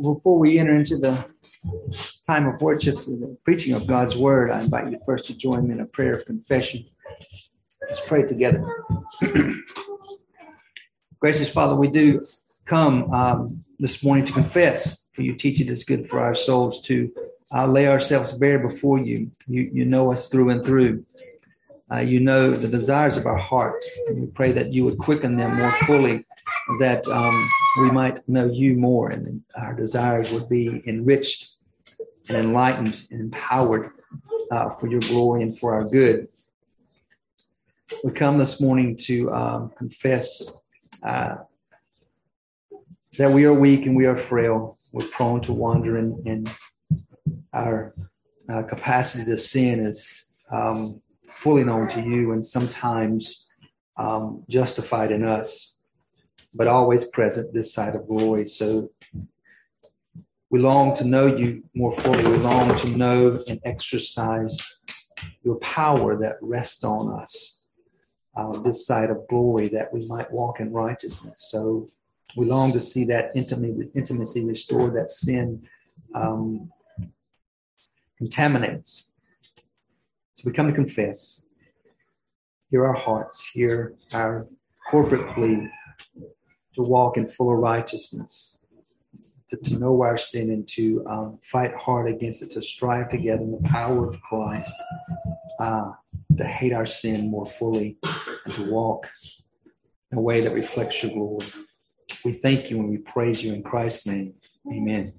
before we enter into the time of worship, the preaching of God's word, I invite you first to join me in a prayer of confession. Let's pray together. Gracious Father, we do come um, this morning to confess, for you teach it is good for our souls to uh, lay ourselves bare before you. You, you know us through and through. Uh, you know the desires of our heart. And we pray that you would quicken them more fully, that um, we might know you more and our desires would be enriched and enlightened and empowered uh, for your glory and for our good. We come this morning to um, confess uh, that we are weak and we are frail. We're prone to wander, and, and our uh, capacity to sin is um, fully known to you and sometimes um, justified in us, but always present this side of glory. So we long to know you more fully. We long to know and exercise your power that rests on us uh, this side of glory that we might walk in righteousness. So we long to see that intimacy, intimacy restored, that sin um, contaminates. So we come to confess. Hear our hearts, hear our corporate plea to walk in fuller righteousness to, to know our sin and to um, fight hard against it, to strive together in the power of Christ, uh, to hate our sin more fully, and to walk in a way that reflects your glory. We thank you and we praise you in Christ's name. Amen.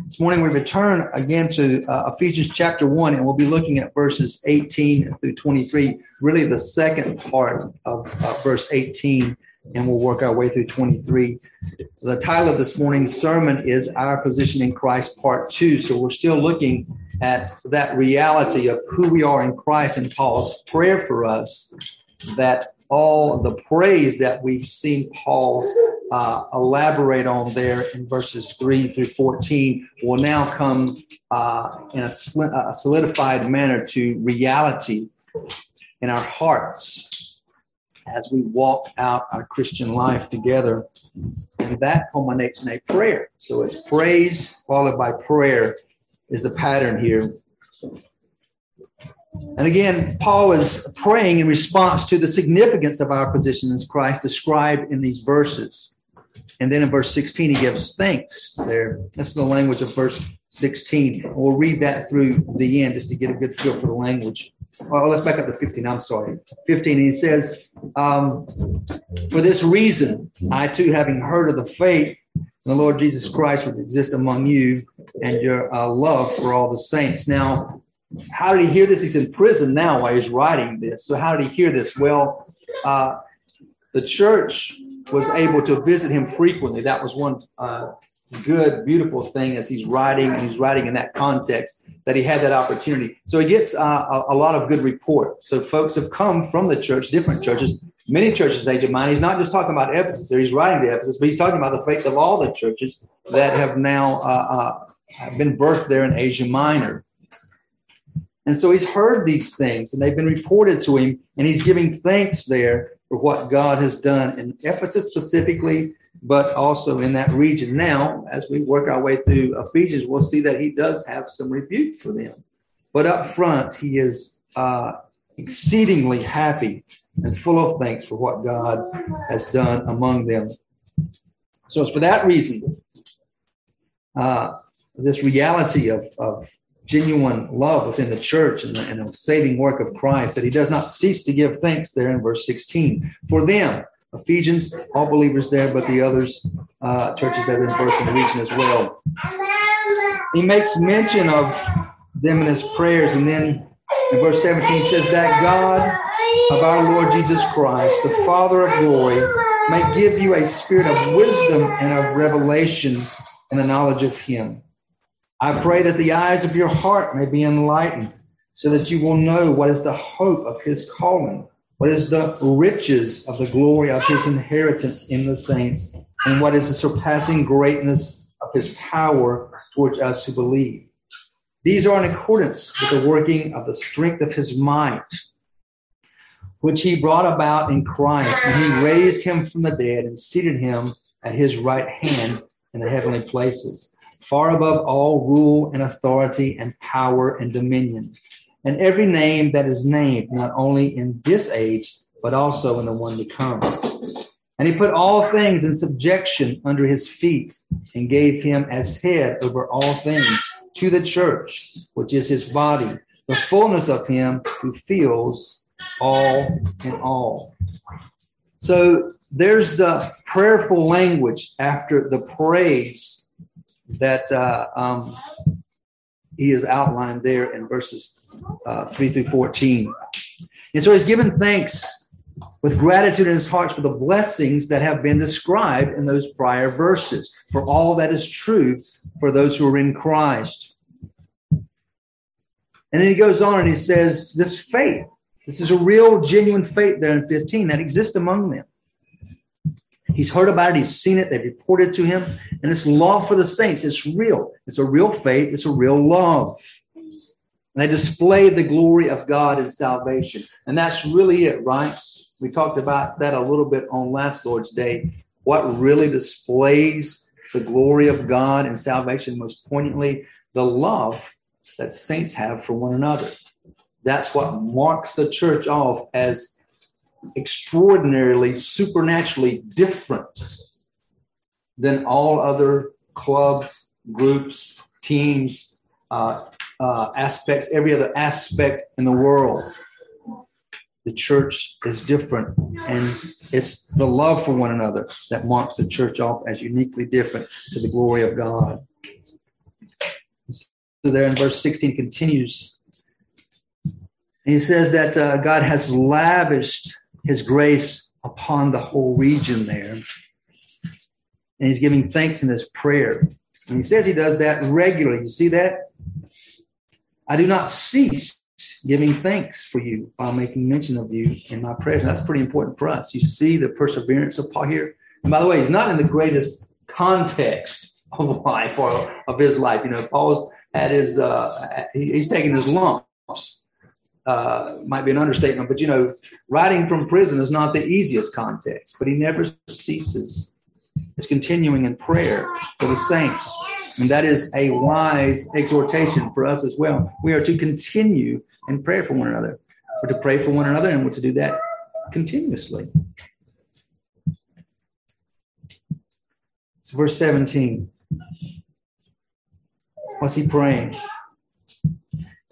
This morning we return again to uh, Ephesians chapter 1, and we'll be looking at verses 18 through 23, really the second part of uh, verse 18 and we'll work our way through 23. So the title of this morning's sermon is Our Position in Christ, Part 2. So we're still looking at that reality of who we are in Christ and Paul's prayer for us that all the praise that we've seen Paul uh, elaborate on there in verses 3 through 14 will now come uh, in a, a solidified manner to reality in our hearts as we walk out our Christian life together. And that culminates in a prayer. So it's praise followed by prayer is the pattern here. And again, Paul is praying in response to the significance of our position as Christ described in these verses. And then in verse 16, he gives thanks there. That's the language of verse 16. We'll read that through the end just to get a good feel for the language. Well, let's back up to 15. I'm sorry. 15, he says, um, For this reason, I too, having heard of the faith the Lord Jesus Christ which exists among you and your uh, love for all the saints. Now, how did he hear this? He's in prison now while he's writing this. So, how did he hear this? Well, uh, the church was able to visit him frequently. That was one uh, good, beautiful thing as he's writing. He's writing in that context that he had that opportunity. So he gets uh, a, a, lot of good report. So folks have come from the church, different churches, many churches Asia Minor. He's not just talking about Ephesus there. He's writing to Ephesus, but he's talking about the faith of all the churches that have now uh, uh, been birthed there in Asia Minor. And so he's heard these things and they've been reported to him, and he's giving thanks there for what God has done in Ephesus specifically, but also in that region. Now, as we work our way through Ephesians, we'll see that he does have some rebuke for them. But up front, he is uh, exceedingly happy and full of thanks for what God has done among them. So it's for that reason, uh, this reality of, of genuine love within the church and the, and the saving work of Christ, that he does not cease to give thanks there in verse 16. For them, Ephesians, all believers there, but the others, uh, churches that are in in the region as well. He makes mention of them in his prayers, and then in verse 17 says that God of our Lord Jesus Christ, the Father of glory, may give you a spirit of wisdom and of revelation and the knowledge of him. I pray that the eyes of your heart may be enlightened, so that you will know what is the hope of his calling what is the riches of the glory of his inheritance in the saints? And what is the surpassing greatness of his power towards us who believe? These are in accordance with the working of the strength of his might, which he brought about in Christ when he raised him from the dead and seated him at his right hand in the heavenly places, far above all rule and authority and power and dominion, and every name that is named, not only in this age, but also in the one to come. And he put all things in subjection under his feet and gave him as head over all things to the church, which is his body, the fullness of him who fills all in all. So there's the prayerful language after the praise that uh, um, he has outlined there in verses uh, 3 through 14. And so he's given thanks with gratitude in his heart for the blessings that have been described in those prior verses, for all that is true for those who are in Christ. And then he goes on and he says, This faith, this is a real, genuine faith there in 15 that exists among them. He's heard about it. He's seen it. They've reported to him. And it's love for the saints. It's real. It's a real faith. It's a real love. And they display the glory of God in salvation. And that's really it, right? We talked about that a little bit on last Lord's Day. What really displays the glory of God in salvation most poignantly? The love that saints have for one another. That's what marks the church off as extraordinarily, supernaturally different than all other clubs, groups, teams, uh, uh, aspects, every other aspect in the world. The church is different, and it's the love for one another that marks the church off as uniquely different to the glory of God. So, there in verse 16 continues. He says that uh, God has lavished his grace upon the whole region there. And he's giving thanks in his prayer. And he says he does that regularly. You see that? I do not cease giving thanks for you while making mention of you in my prayers. And that's pretty important for us. You see the perseverance of Paul here. And by the way, he's not in the greatest context of life or of his life. You know, Paul's at his, uh, he's taking his lumps uh, might be an understatement, but you know, writing from prison is not the easiest context, but he never ceases. It's continuing in prayer for the saints. And that is a wise exhortation for us as well. We are to continue in prayer for one another. We're to pray for one another and we're to do that continuously. It's verse 17. What's he praying?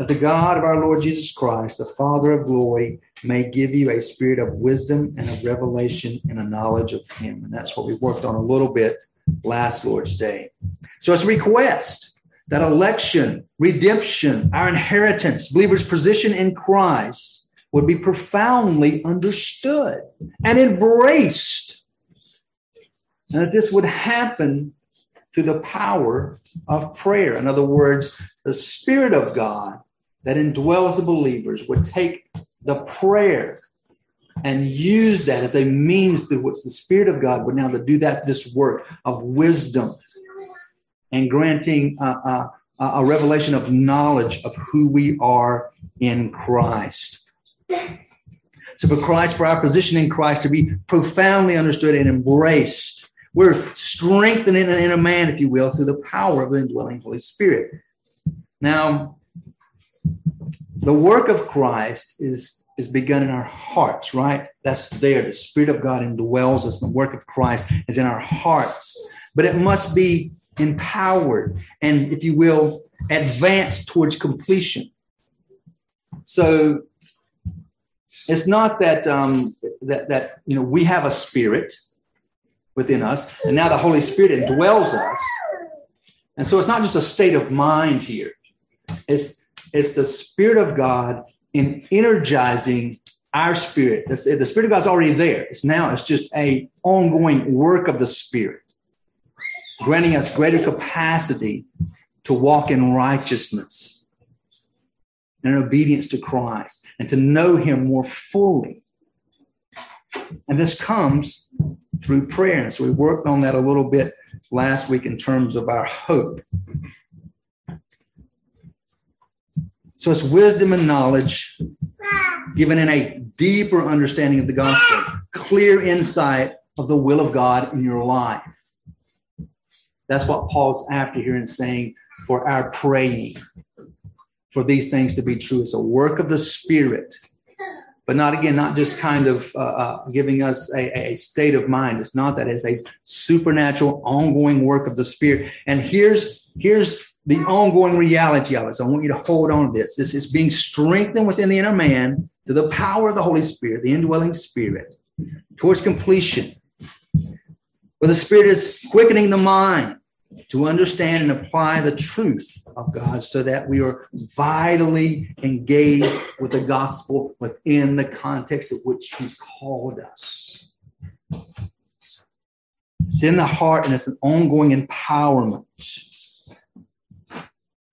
That the God of our Lord Jesus Christ, the Father of glory, may give you a spirit of wisdom and of revelation and a knowledge of Him. And that's what we worked on a little bit last Lord's Day. So it's a request that election, redemption, our inheritance, believers' position in Christ would be profoundly understood and embraced. And that this would happen through the power of prayer. In other words, the Spirit of God that indwells the believers would take the prayer and use that as a means through which the Spirit of God would now to do that this work of wisdom and granting uh, uh, a revelation of knowledge of who we are in Christ. So, for Christ, for our position in Christ to be profoundly understood and embraced, we're strengthening an inner man, if you will, through the power of the indwelling Holy Spirit. Now, the work of Christ is is begun in our hearts, right? That's there. The Spirit of God indwells us. The work of Christ is in our hearts, but it must be empowered and, if you will, advanced towards completion. So it's not that um, that that you know we have a spirit within us, and now the Holy Spirit indwells us, and so it's not just a state of mind here. It's it's the Spirit of God in energizing our spirit. The Spirit of God's already there. It's now, it's just a ongoing work of the Spirit, granting us greater capacity to walk in righteousness and in obedience to Christ and to know Him more fully. And this comes through prayer. And so we worked on that a little bit last week in terms of our hope. So it's wisdom and knowledge given in a deeper understanding of the gospel, clear insight of the will of God in your life. That's what Paul's after here in saying for our praying, for these things to be true. It's a work of the Spirit, but not again, not just kind of uh, uh, giving us a, a state of mind. It's not that. It's a supernatural, ongoing work of the Spirit. And here's here's the ongoing reality of it. So I want you to hold on to this. This is being strengthened within the inner man to the power of the Holy Spirit, the indwelling Spirit, towards completion. Where the Spirit is quickening the mind to understand and apply the truth of God so that we are vitally engaged with the gospel within the context of which He's called us. It's in the heart and it's an ongoing empowerment.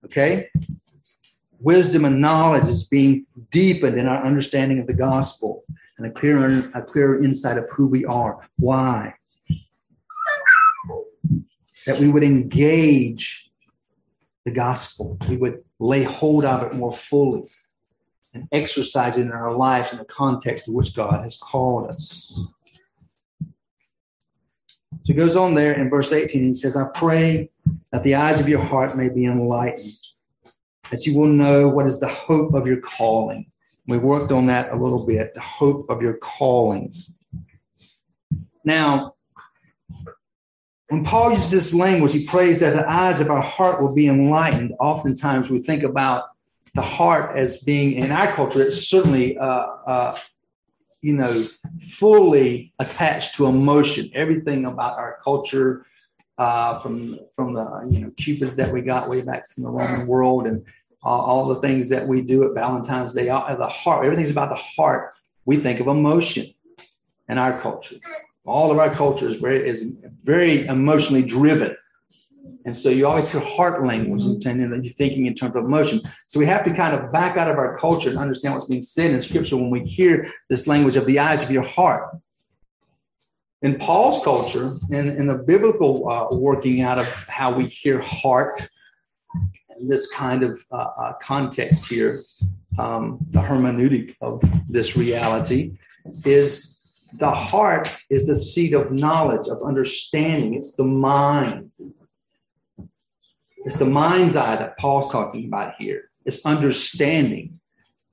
Okay? Wisdom and knowledge is being deepened in our understanding of the gospel and a clearer, a clearer insight of who we are. Why? That we would engage the gospel. We would lay hold of it more fully and exercise it in our lives in the context of which God has called us. So he goes on there in verse 18. He says, I pray that the eyes of your heart may be enlightened, that you will know what is the hope of your calling. We've worked on that a little bit, the hope of your calling. Now, when Paul uses this language, he prays that the eyes of our heart will be enlightened. Oftentimes we think about the heart as being, in our culture, it's certainly uh, uh, you know, fully attached to emotion. Everything about our culture, uh, from from the you know cupids that we got way back from the Roman world, and uh, all the things that we do at Valentine's Day, all, the heart, everything's about the heart. We think of emotion in our culture. All of our culture is very is very emotionally driven. And so you always hear heart language and you're thinking in terms of emotion. So we have to kind of back out of our culture and understand what's being said in scripture when we hear this language of the eyes of your heart. In Paul's culture and in the biblical uh, working out of how we hear heart, in this kind of uh, uh, context here, um, the hermeneutic of this reality is the heart is the seat of knowledge, of understanding. It's the mind. It's the mind's eye that Paul's talking about here. It's understanding.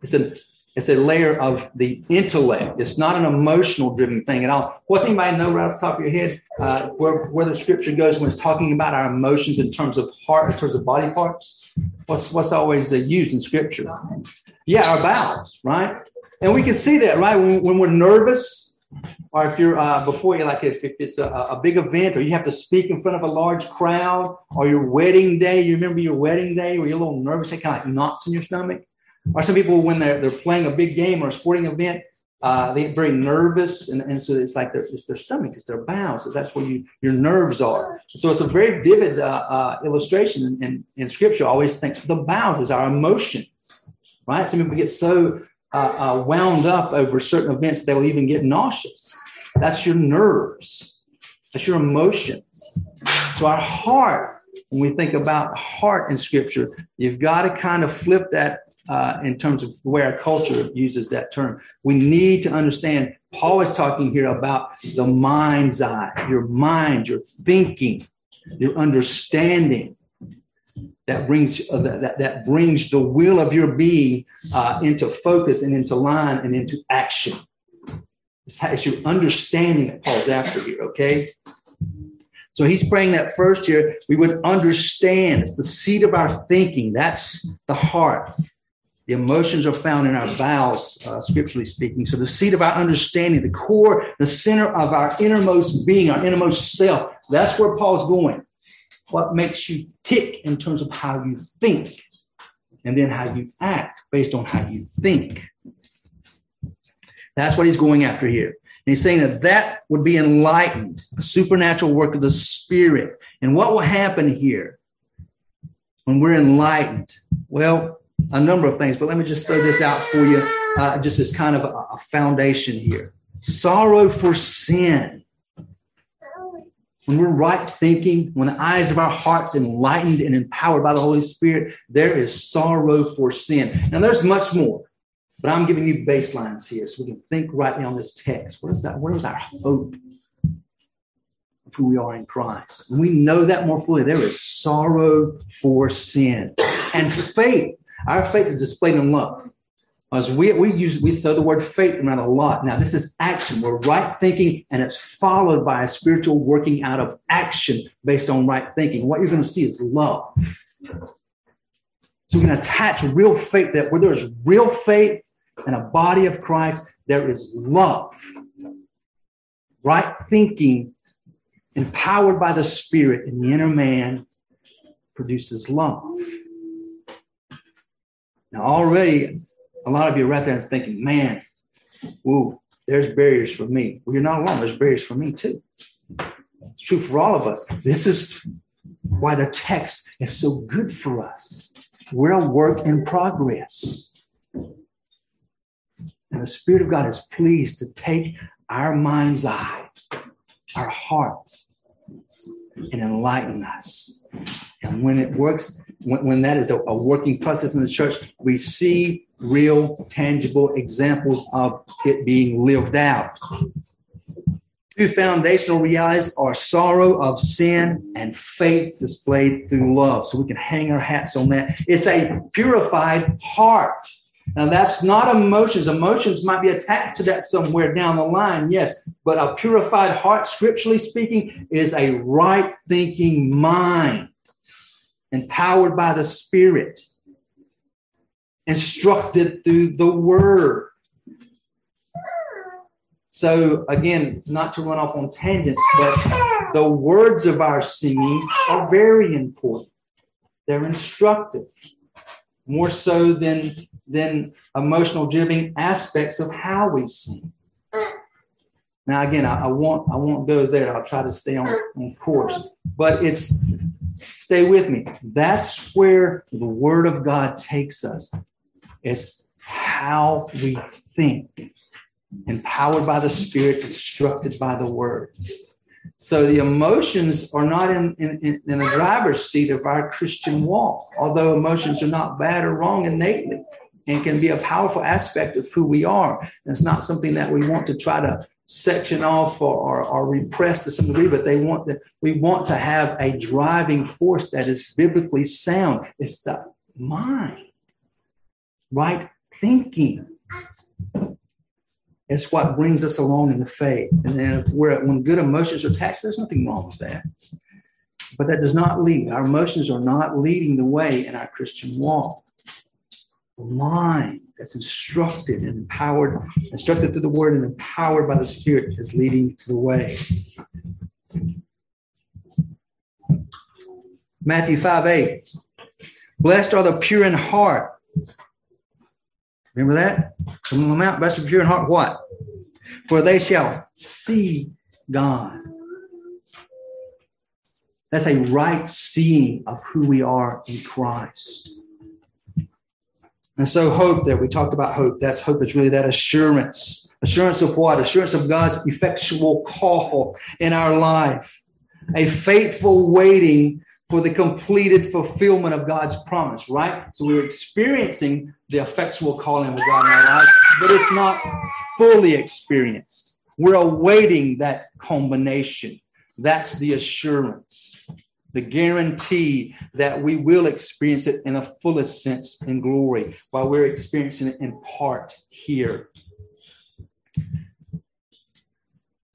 It's a it's a layer of the intellect. It's not an emotional driven thing at all. What's anybody know right off the top of your head uh, where, where the scripture goes when it's talking about our emotions in terms of heart, in terms of body parts? What's what's always uh, used in scripture? Yeah, our bowels, right? And we can see that, right? When, when we're nervous, or if you're uh, before you like if, if it's a, a, big event or you have to speak in front of a large crowd or your wedding day you remember your wedding day where you're a little nervous you kind of like knots in your stomach or some people when they're, they're playing a big game or a sporting event uh, they get very nervous and, and so it's like their, it's their stomach it's their bowels so that's where you, your nerves are so it's a very vivid uh, uh illustration in, in, scripture always thinks the bowels is our emotions right some people get so uh, uh, wound up over certain events, they will even get nauseous. That's your nerves. That's your emotions. So our heart, when we think about heart in Scripture, you've got to kind of flip that uh, in terms of the way our culture uses that term. We need to understand. Paul is talking here about the mind's eye, your mind, your thinking, your understanding that brings uh, that, that brings the will of your being uh, into focus and into line and into action. It's, how, it's your understanding that Paul's after here, okay? So he's praying that first year we would understand. It's the seat of our thinking. That's the heart. The emotions are found in our bowels, uh, scripturally speaking. So the seat of our understanding, the core, the center of our innermost being, our innermost self. That's where Paul's going what makes you tick in terms of how you think, and then how you act based on how you think. That's what he's going after here. And he's saying that that would be enlightened, a supernatural work of the Spirit. And what will happen here when we're enlightened? Well, a number of things, but let me just throw this out for you, uh, just as kind of a, a foundation here. Sorrow for sin when we're right thinking, when the eyes of our hearts enlightened and empowered by the Holy Spirit, there is sorrow for sin. Now, there's much more, but I'm giving you baselines here so we can think rightly on this text. What is that? Where is our hope? of who we are in Christ. When we know that more fully, there is sorrow for sin and faith. Our faith is displayed in love. As we, we use we throw the word faith around a lot. Now, this is action. We're right thinking, and it's followed by a spiritual working out of action based on right thinking. What you're going to see is love. So we can attach real faith that where there's real faith in a body of Christ, there is love. Right thinking, empowered by the Spirit in the inner man, produces love. Now, already a lot of you are right there and thinking, man, ooh, there's barriers for me. Well, you're not alone. There's barriers for me too. It's true for all of us. This is why the text is so good for us. We're a work in progress. And the Spirit of God is pleased to take our mind's eye, our heart, and enlighten us. And when it works, when, when that is a, a working process in the church, we see real, tangible examples of it being lived out. Two foundational realities are sorrow of sin and faith displayed through love. So we can hang our hats on that. It's a purified heart. Now, that's not emotions. Emotions might be attached to that somewhere down the line, yes. But a purified heart, scripturally speaking, is a right thinking mind, empowered by the Spirit instructed through the word. So, again, not to run off on tangents, but the words of our singing are very important. They're instructive, more so than, than emotional driven aspects of how we sing. Now, again, I, I, won't I won't go there. I'll try to stay on, on course. But it's stay with me. That's where the Word of God takes us. It's how we think, empowered by the Spirit, instructed by the Word. So the emotions are not in, in, in the driver's seat of our Christian walk, although emotions are not bad or wrong innately and can be a powerful aspect of who we are. And it's not something that we want to try to section off or, or, or repress to some degree, but they want that we want to have a driving force that is biblically sound. It's the mind right thinking is what brings us along in the faith. And then where, when good emotions are attached, there's nothing wrong with that. But that does not lead. Our emotions are not leading the way in our Christian walk. The mind that's instructed and empowered, instructed through the word and empowered by the Spirit is leading the way. Matthew 5 8. Blessed are the pure in heart, Remember that? On the mount, blessed of pure in heart. What? For they shall see God. That's a right seeing of who we are in Christ. And so, hope there, we talked about hope. That's hope is really that assurance. Assurance of what? Assurance of God's effectual call in our life. A faithful waiting for the completed fulfillment of God's promise, right? So we're experiencing the effectual calling of God in our lives, but it's not fully experienced. We're awaiting that combination. That's the assurance, the guarantee that we will experience it in a fullest sense in glory while we're experiencing it in part here.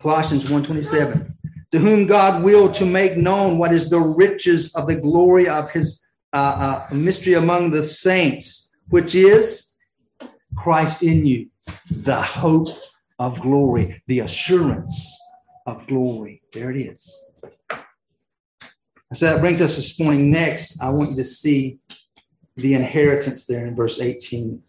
Colossians 127 to whom God willed to make known what is the riches of the glory of his uh, uh, mystery among the saints, which is Christ in you, the hope of glory, the assurance of glory. There it is. So that brings us this morning. Next, I want you to see the inheritance there in verse 18.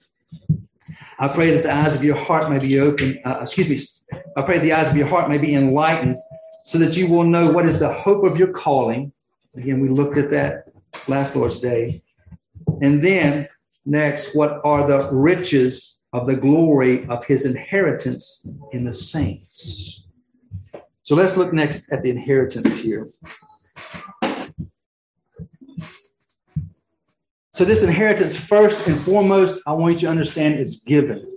I pray that the eyes of your heart may be open. Uh, excuse me. I pray the eyes of your heart may be enlightened so that you will know what is the hope of your calling. Again, we looked at that last Lord's Day. And then next, what are the riches of the glory of his inheritance in the saints? So let's look next at the inheritance here. So, this inheritance, first and foremost, I want you to understand is given.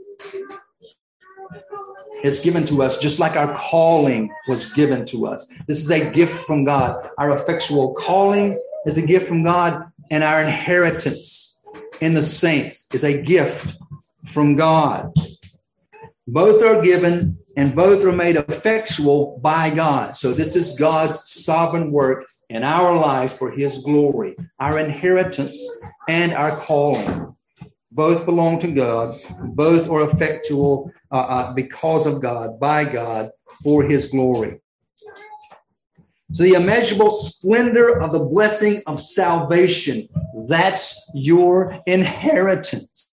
It's given to us, just like our calling was given to us. This is a gift from God. Our effectual calling is a gift from God, and our inheritance in the saints is a gift from God. Both are given and both are made effectual by God. So this is God's sovereign work in our life for his glory, our inheritance and our calling. Both belong to God. Both are effectual uh, uh, because of God, by God, for his glory. So the immeasurable splendor of the blessing of salvation, that's your inheritance.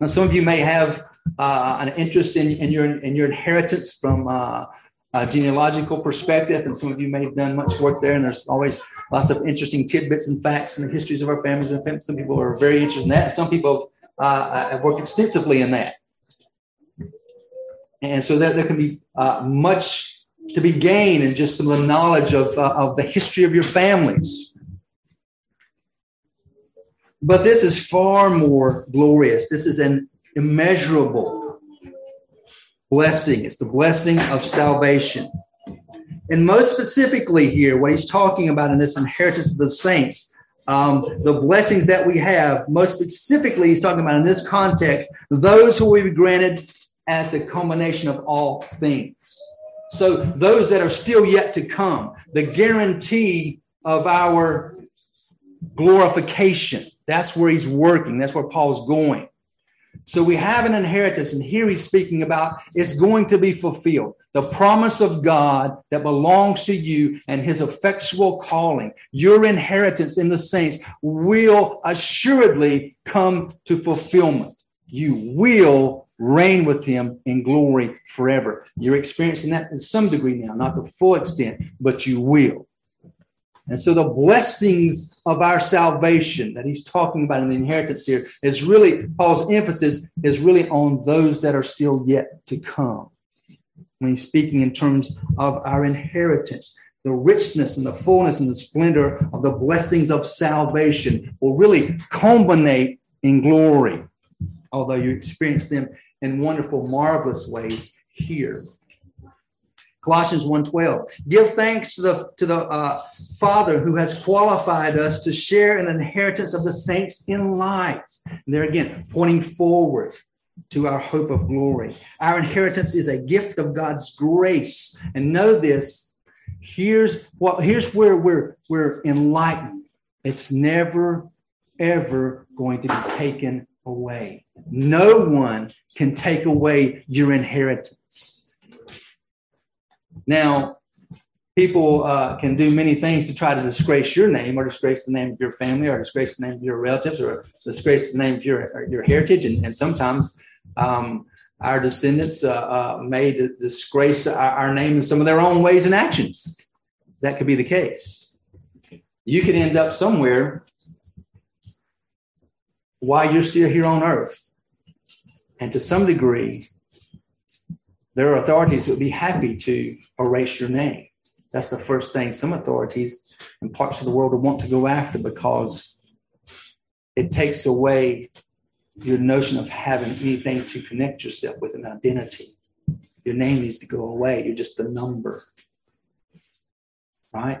Now, some of you may have uh, an interest in, in, your, in your inheritance from uh, a genealogical perspective, and some of you may have done much work there, and there's always lots of interesting tidbits and facts in the histories of our families. And some people are very interested in that, and some people have, uh, have worked extensively in that. And so that there can be uh, much to be gained in just some of the knowledge of, uh, of the history of your families. But this is far more glorious. This is an immeasurable blessing. It's the blessing of salvation. And most specifically, here, what he's talking about in this inheritance of the saints, um, the blessings that we have, most specifically, he's talking about in this context, those who will be granted at the culmination of all things. So, those that are still yet to come, the guarantee of our glorification. That's where he's working. That's where Paul's going. So we have an inheritance, and here he's speaking about it's going to be fulfilled. The promise of God that belongs to you and his effectual calling, your inheritance in the saints will assuredly come to fulfillment. You will reign with him in glory forever. You're experiencing that to some degree now, not the full extent, but you will. And so the blessings of our salvation that he's talking about in the inheritance here is really, Paul's emphasis is really on those that are still yet to come. When he's speaking in terms of our inheritance, the richness and the fullness and the splendor of the blessings of salvation will really culminate in glory, although you experience them in wonderful, marvelous ways here. Colossians 1:12. Give thanks to the to the uh, Father who has qualified us to share an inheritance of the saints in light. And there again, pointing forward to our hope of glory. Our inheritance is a gift of God's grace. And know this, here's what here's where we're we're enlightened. It's never ever going to be taken away. No one can take away your inheritance. Now, people uh, can do many things to try to disgrace your name or disgrace the name of your family or disgrace the name of your relatives or disgrace the name of your, your heritage. And, and sometimes um, our descendants uh, uh, may disgrace our, our, name in some of their own ways and actions. That could be the case. You could end up somewhere while you're still here on earth. And to some degree, there are authorities that would be happy to erase your name. That's the first thing some authorities in parts of the world would want to go after because it takes away your notion of having anything to connect yourself with an identity. Your name needs to go away. You're just a number. Right?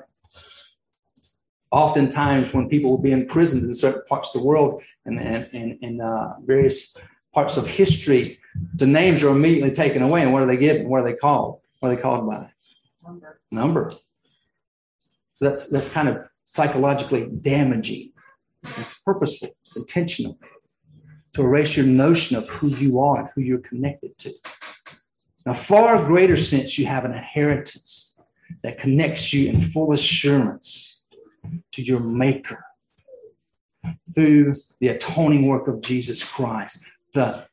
Oftentimes, when people will be imprisoned in certain parts of the world and, and, and, and uh, various parts of history, the names are immediately taken away. And what are they given? What are they called? What are they called by? Number. Number. So that's that's kind of psychologically damaging. It's purposeful. It's intentional to erase your notion of who you are and who you're connected to. In a far greater sense, you have an inheritance that connects you in full assurance to your Maker through the atoning work of Jesus Christ, the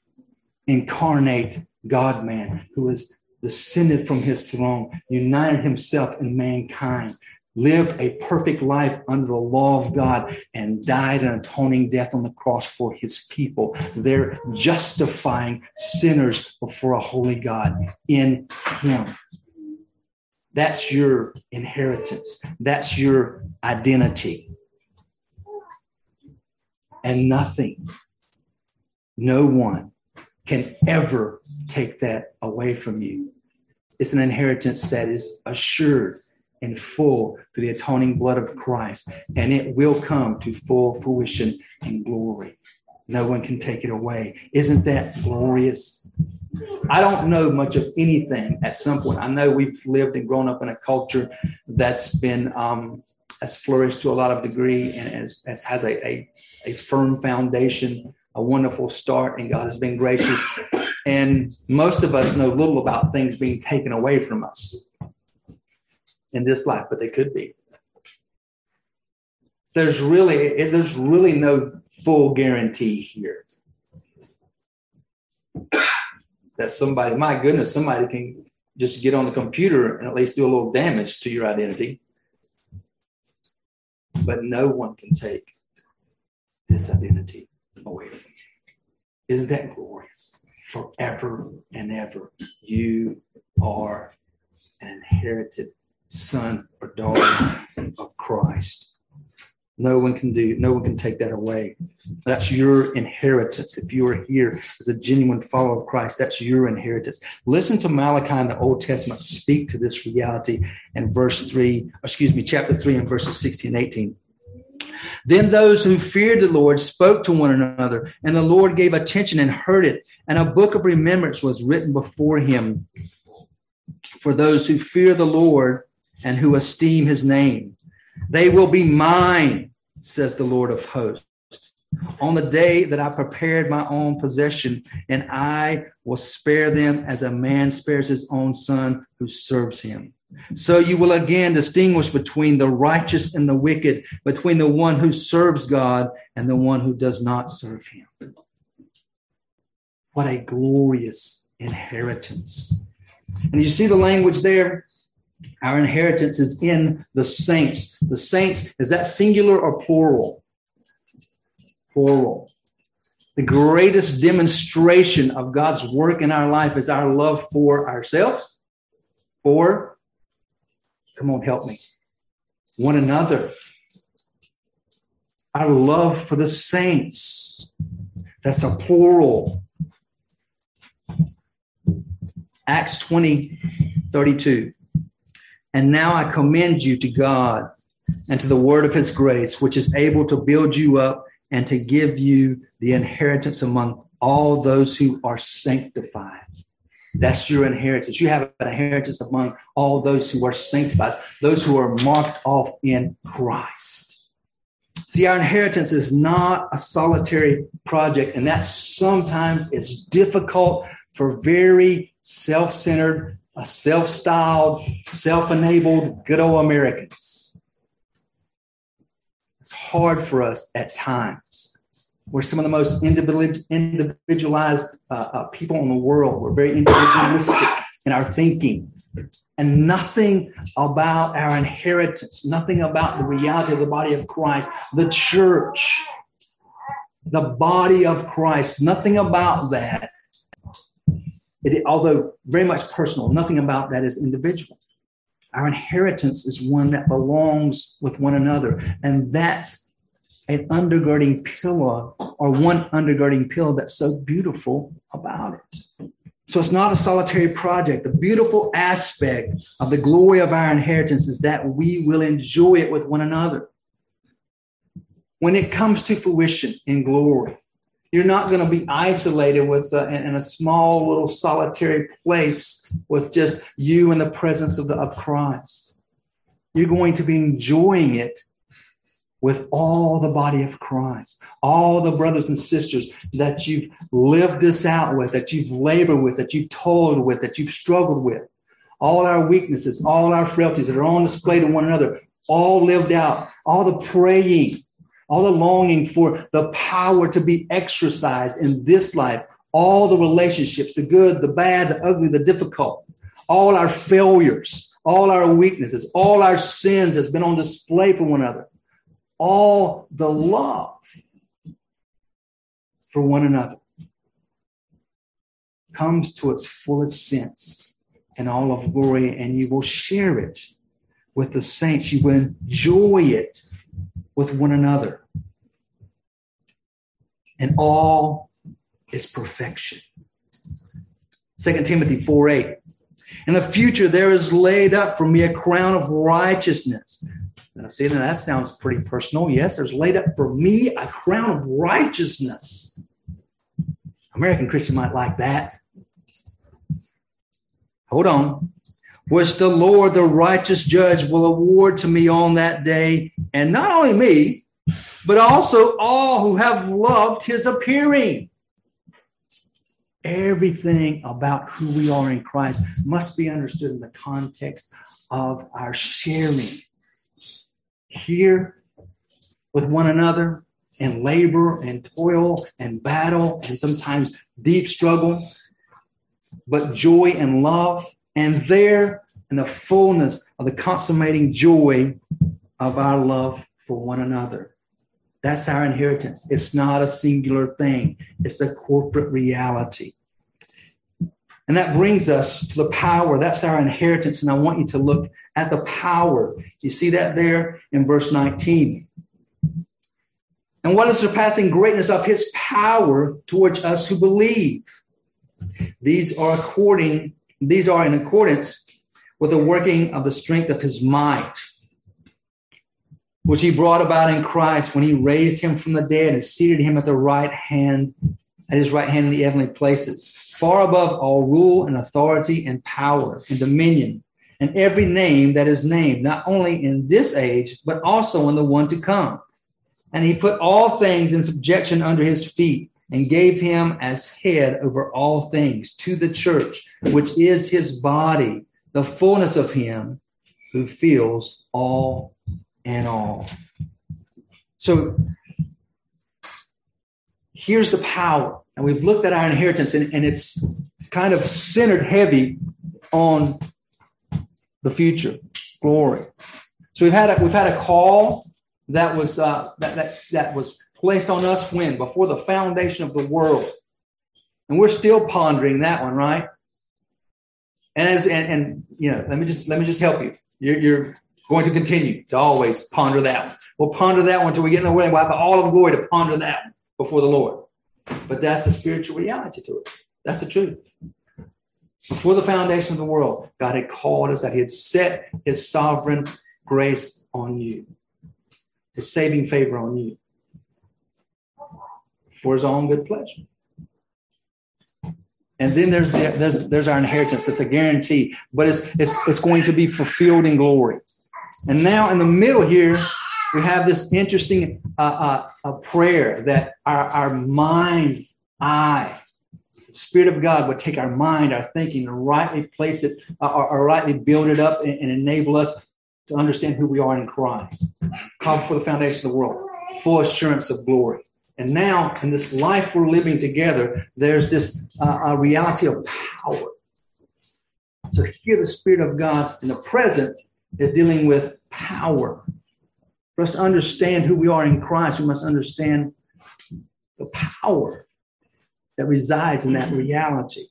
incarnate God man who was descended from his throne, united himself in mankind, lived a perfect life under the law of God, and died an atoning death on the cross for his people. They're justifying sinners before a holy God in him. That's your inheritance. That's your identity. And nothing no one can ever take that away from you. It's an inheritance that is assured and full through the atoning blood of Christ, and it will come to full fruition and glory. No one can take it away. Isn't that glorious? I don't know much of anything at some point. I know we've lived and grown up in a culture that's been um, has flourished to a lot of degree and has, has, a, a, a firm foundation, a wonderful start, and God has been gracious. And most of us know little about things being taken away from us in this life, but they could be. There's really there's really no full guarantee here that somebody, my goodness, somebody can just get on the computer and at least do a little damage to your identity. But no one can take this identity away from you. Isn't that glorious? Forever and ever, you are an inherited son or daughter of Christ. No one can do, no one can take that away. That's your inheritance. If you are here as a genuine follower of Christ, that's your inheritance. Listen to Malachi in the Old Testament speak to this reality in verse 3, excuse me, chapter 3 and verses 16 and 18. Then those who feared the Lord spoke to one another, and the Lord gave attention and heard it, and a book of remembrance was written before him for those who fear the Lord and who esteem his name. They will be mine, says the Lord of hosts. On the day that I prepared my own possession, and I will spare them as a man spares his own son who serves him. So you will again distinguish between the righteous and the wicked, between the one who serves God and the one who does not serve him. What a glorious inheritance. And you see the language there? Our inheritance is in the saints. The saints, is that singular or plural? Plural. The greatest demonstration of God's work in our life is our love for ourselves, for, come on, help me, one another. Our love for the saints. That's a plural. Acts 20, 32. And now I commend you to God and to the word of his grace, which is able to build you up and to give you the inheritance among all those who are sanctified. That's your inheritance. You have an inheritance among all those who are sanctified, those who are marked off in Christ. See, our inheritance is not a solitary project, and that sometimes it's difficult for very self centered self styled, self enabled, good old Americans. It's hard for us at times. We're some of the most individualized uh, uh, people in the world. We're very individualistic in our thinking. And nothing about our inheritance, nothing about the reality of the body of Christ, the church, the body of Christ, nothing about that it, although very much personal, nothing about that is individual. Our inheritance is one that belongs with one another. And that's an undergirding pillar or one undergirding pillar that's so beautiful about it. So it's not a solitary project. The beautiful aspect of the glory of our inheritance is that we will enjoy it with one another. When it comes to fruition in glory, you're not going to be isolated with uh, in a small little solitary place with just you in the presence of the of Christ. You're going to be enjoying it with all the body of Christ, all the brothers and sisters that you've lived this out with, that you've labored with, that you've toiled with, that you've struggled with. All our weaknesses, all our frailties that are on display to one another, all lived out, all the praying, all the longing for the power to be exercised in this life, all the relationships, the good, the bad, the ugly, the difficult, all our failures, all our weaknesses, all our sins has been on display for one another, all the love for one another comes to its fullest sense in all of glory, and you will share it with the saints. You will enjoy it with one another. And all is perfection. 2 Timothy 4 8. In the future, there is laid up for me a crown of righteousness. Now, see, that sounds pretty personal. Yes, there's laid up for me a crown of righteousness. American Christian might like that. Hold on. Which the Lord, the righteous judge, will award to me on that day, and not only me, but also all who have loved his appearing. Everything about who we are in Christ must be understood in the context of our sharing here with one another in labor and toil and battle and sometimes deep struggle, but joy and love, and there in the fullness of the consummating joy of our love for one another. That's our inheritance. It's not a singular thing, it's a corporate reality. And that brings us to the power. That's our inheritance. And I want you to look at the power. You see that there in verse 19. And what is surpassing greatness of his power towards us who believe? These are according, these are in accordance with the working of the strength of his might which he brought about in Christ when he raised him from the dead and seated him at the right hand, at his right hand in the heavenly places, far above all rule and authority and power and dominion and every name that is named, not only in this age, but also in the one to come. And he put all things in subjection under his feet and gave him as head over all things to the church, which is his body, the fullness of him who fills all and all. So here's the power. And we've looked at our inheritance, and, and it's kind of centered heavy on the future glory. So we've had a, we've had a call that was uh, that, that that was placed on us when before the foundation of the world, and we're still pondering that one, right? And as and, and you know, let me just let me just help you. You're, you're going to continue to always ponder that one. We'll ponder that one until we get in the way. We'll have all of the glory to ponder that one before the Lord. But that's the spiritual reality to it. That's the truth. Before the foundation of the world, God had called us, that He had set His sovereign grace on you, His saving favor on you for His own good pleasure. And then there's the, there's there's our inheritance. It's a guarantee, but it's it's it's going to be fulfilled in glory. And now in the middle here, we have this interesting uh, uh, prayer that our, our mind's eye, the Spirit of God would take our mind, our thinking, and rightly place it, uh, or, or, rightly build it up and, and, enable us to understand who we are in Christ. Called for the foundation of the world, full assurance of glory. And now, in this life we're living together, there's this uh, reality of power. So here, the Spirit of God in the present is dealing with power. For us to understand who we are in Christ, we must understand the power that resides in that reality.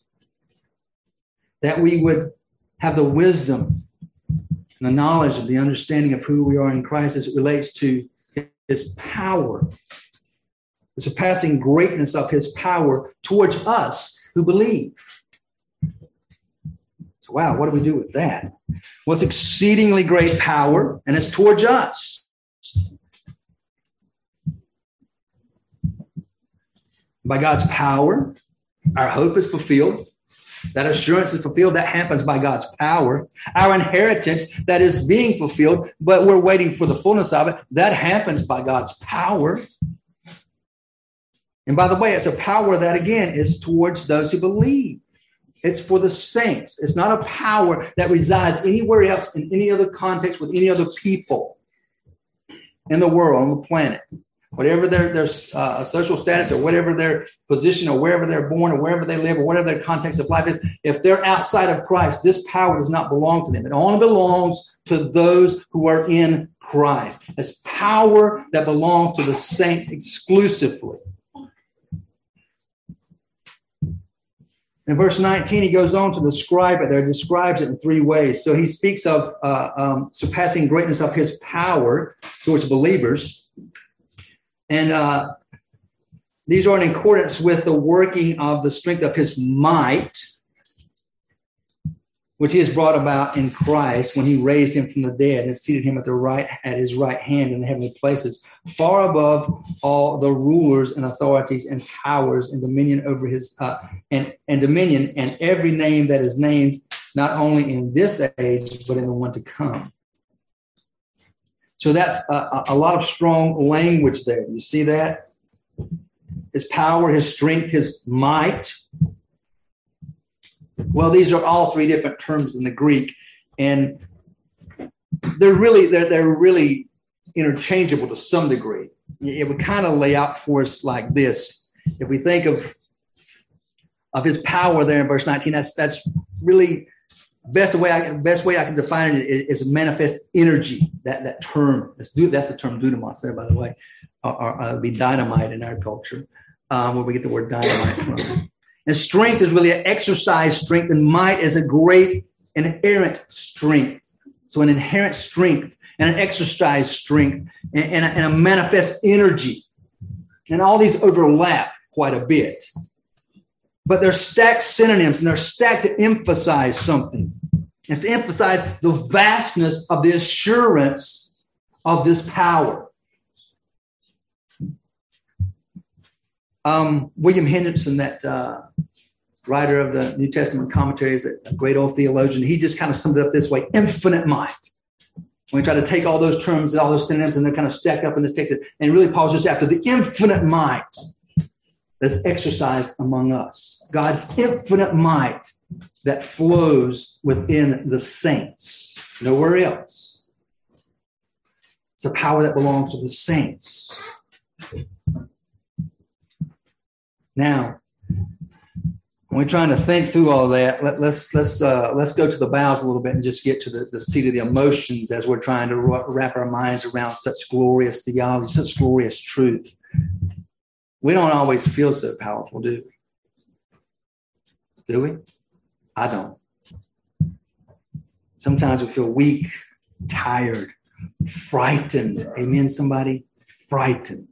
That we would have the wisdom and the knowledge of the understanding of who we are in Christ as it relates to his power, the surpassing greatness of his power towards us who believe So, wow, what do we do with that? Well, it's exceedingly great power, and it's towards us. By God's power, our hope is fulfilled. That assurance is fulfilled. That happens by God's power. Our inheritance that is being fulfilled, but we're waiting for the fullness of it. That happens by God's power. And by the way, it's a power that again is towards those who believe. It's for the saints. It's not a power that resides anywhere else in any other context with any other people in the world, on the planet. Whatever their, their uh, social status or whatever their position or wherever they're born or wherever they live or whatever their context of life is, if they're outside of Christ, this power does not belong to them. It only belongs to those who are in Christ. It's power that belongs to the saints exclusively. In verse 19, he goes on to describe it there, describes it in three ways. So he speaks of uh, um, surpassing greatness of his power towards believers. And uh, these are in accordance with the working of the strength of his might. which he has brought about in Christ when he raised him from the dead and seated him at the right at his right hand in the heavenly places, far above all the rulers and authorities and powers and dominion over his uh, and and dominion and every name that is named not only in this age but in the one to come. So that's a, a lot of strong language there. You see that? His power, his strength, his might, well, these are all three different terms in the Greek, and they're really they're, they're really interchangeable to some degree. It would kind of lay out for us like this. If we think of of his power there in verse 19, that's that's really best way I best way I can define it is, is manifest energy. That that term that's that's the term dunamis there, by the way, or uh, be dynamite in our culture, um, where we get the word dynamite from. And strength is really an exercise strength, and might is a great inherent strength. So, an inherent strength and an exercise strength and, and, a, and a manifest energy. And all these overlap quite a bit. But they're stacked synonyms and they're stacked to emphasize something. It's to emphasize the vastness of the assurance of this power. Um, William Hendriksen, that uh, writer of the New Testament commentaries, a great old theologian, he just kind of summed it up this way infinite mind. When we try to take all those terms, and all those synonyms, and they're kind of stacked up in this text, and really Paul's just after the infinite might that's exercised among us. God's infinite might that flows within the saints, nowhere else. It's a power that belongs to the saints. Now, when we're trying to think through all that, let, us let's let's, uh, let's go to the bowels a little bit and just get to the, the seat of the emotions as we're trying to wrap our minds around such glorious theology, such glorious truth. We don't always feel so powerful, do we? Do we? I don't. Sometimes we feel weak, tired, frightened. Amen, somebody? Frightened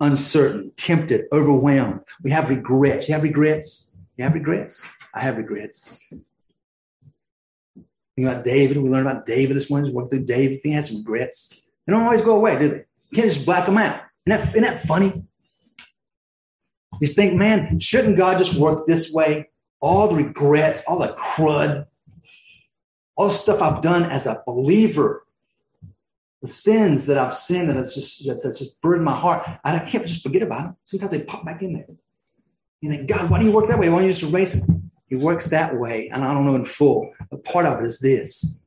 uncertain, tempted, overwhelmed. We have regrets. You have regrets? You have regrets? I have regrets. Think about David. We learned about David this morning. Work through David. He has some regrets. They don't always go away, do they? You can't just black them out. Isn't that, isn't that funny? You think, man, shouldn't God just work this way? All the regrets, all the crud, all the stuff I've done as a believer, the sins that I've sinned and it's just that's, just burdened my heart. I can't just forget about them. Sometimes they pop back in there. You think, God, why do you work that way? Why don't you just erase them? He works that way, and I don't know in full. But part of it is this.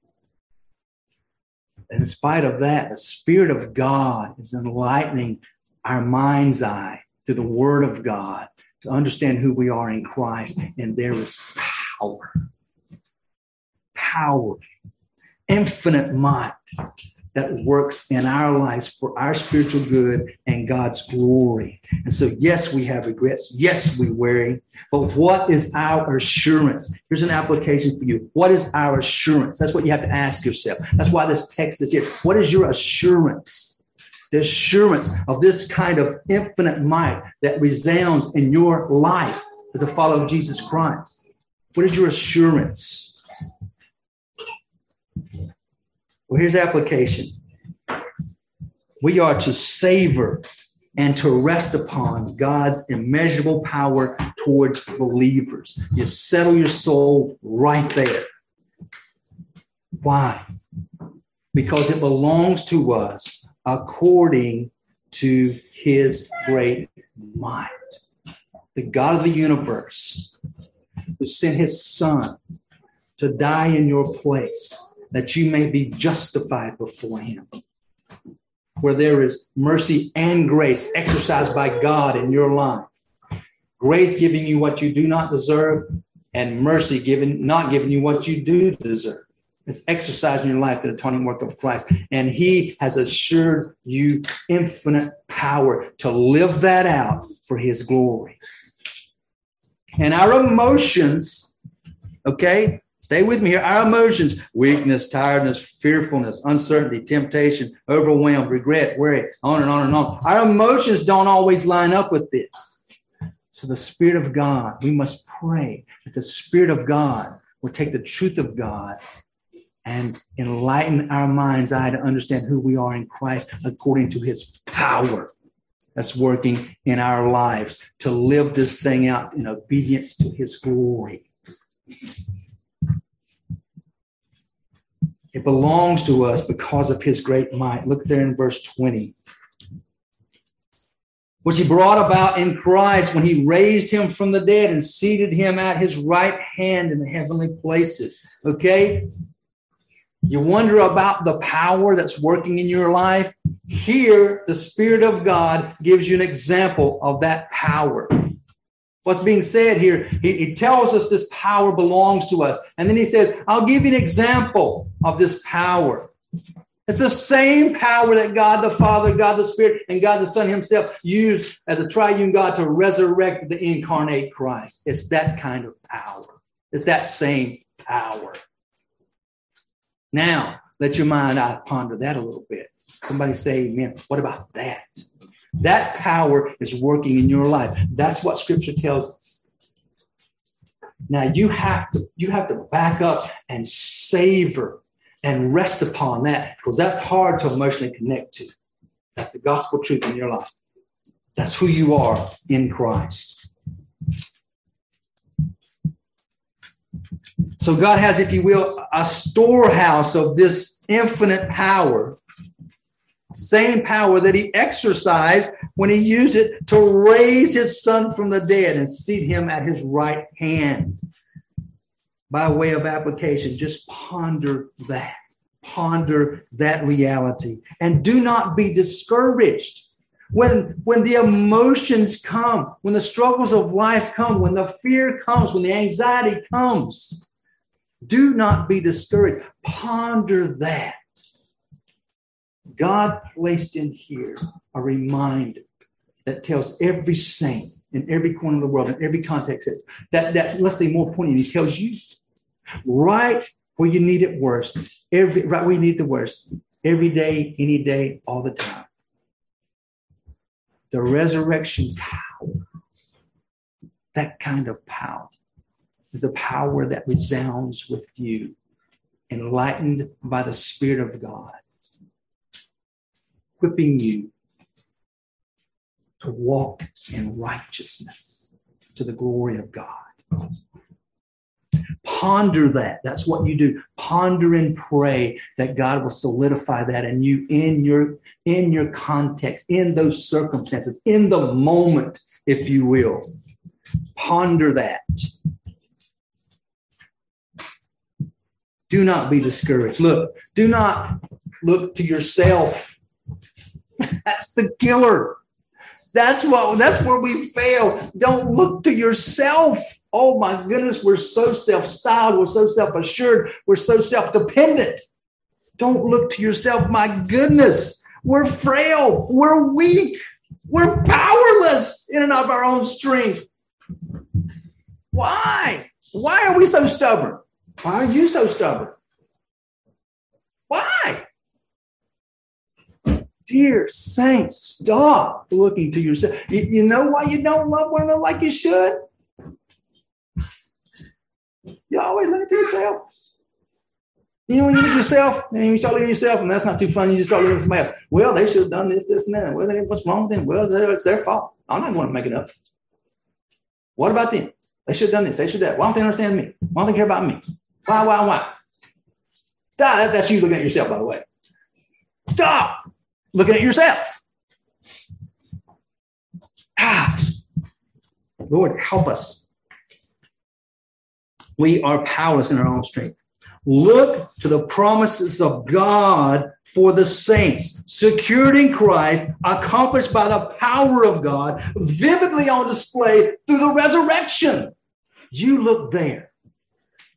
And in spite of that, the Spirit of God is enlightening our mind's eye through the Word of God to understand who we are in Christ. And there is power, power, infinite might that works in our lives for our spiritual good and God's glory. And so, yes, we have regrets. Yes, we worry. But what is our assurance? Here's an application for you. What is our assurance? That's what you have to ask yourself. That's why this text is here. What is your assurance? The assurance of this kind of infinite might that resounds in your life as a follower of Jesus Christ. What is your assurance? Well, here's application. We are to savor and to rest upon God's immeasurable power towards believers. You settle your soul right there. Why? Because it belongs to us according to his great might. The God of the universe who sent his son to die in your place that you may be justified before him. Where there is mercy and grace exercised by God in your life. Grace giving you what you do not deserve, and mercy giving not giving you what you do deserve. It's exercising your life to the atoning work of Christ. And he has assured you infinite power to live that out for his glory. And our emotions, okay, Stay with me here. Our emotions, weakness, tiredness, fearfulness, uncertainty, temptation, overwhelmed, regret, worry, on and on and on. Our emotions don't always line up with this. So, the Spirit of God, we must pray that the Spirit of God will take the truth of God and enlighten our mind's eye to understand who we are in Christ according to his power that's working in our lives to live this thing out in obedience to his glory. It belongs to us because of his great might. Look there in verse 20. Which he brought about in Christ when he raised him from the dead and seated him at his right hand in the heavenly places. Okay? You wonder about the power that's working in your life. Here, the Spirit of God gives you an example of that power. What's being said here, he, he, tells us this power belongs to us. And then he says, I'll give you an example of this power. It's the same power that God the Father, God the Spirit, and God the Son Himself used as a triune God to resurrect the incarnate Christ. It's that kind of power. It's that same power. Now, let your mind ponder that a little bit. Somebody say, Amen. What about that? That power is working in your life. That's what Scripture tells us. Now you have to you have to back up and savor and rest upon that because that's hard to emotionally connect to. That's the gospel truth in your life. That's who you are in Christ. So God has, if you will, a storehouse of this infinite power, same power that he exercised when he used it to raise his son from the dead and seat him at his right hand. By way of application, just ponder that. Ponder that reality. And do not be discouraged when when the emotions come when the struggles of life come when the fear comes when the anxiety comes do not be discouraged. Ponder that. God placed in here a reminder that tells every saint in every corner of the world, in every context, that, that let's say more poignant, he tells you right where you need it worst, every right where you need the worst, every day, any day, all the time. The resurrection power, that kind of power is the power that resounds with you, enlightened by the Spirit of God, equipping you to walk in righteousness to the glory of God. Ponder that. That's what you do. Ponder and pray that God will solidify that in you in your in your context, in those circumstances, in the moment, if you will. Ponder that. Do not be discouraged. Look, do not look to yourself. That's the killer. That's what that's where we fail. Don't look to yourself. Oh my goodness, we're so self-styled, we're so self-assured, we're so self-dependent. Don't look to yourself. My goodness, we're frail, we're weak, we're powerless in and of our own strength. Why? Why are we so stubborn? Why are you so stubborn? Why? Dear saints, stop looking to yourself. You, you know why you don't love one another like you should? You always look to yourself. You know, when you look at yourself and you start looking at yourself, and that's not too funny, you just start looking at somebody else. Well, they should have done this, this, and that. Well, what's wrong with them? Well, it's their fault. I'm not going to make it up. What about them? They should have done this. They should have that. Why don't they understand me? Why don't they care about me? Why, why, why? Stop. That's you looking at yourself, by the way. Stop looking at yourself. Ah, Lord, help us. We are powerless in our own strength. Look to the promises of God for the saints, secured in Christ, accomplished by the power of God, vividly on display through the resurrection. You look there.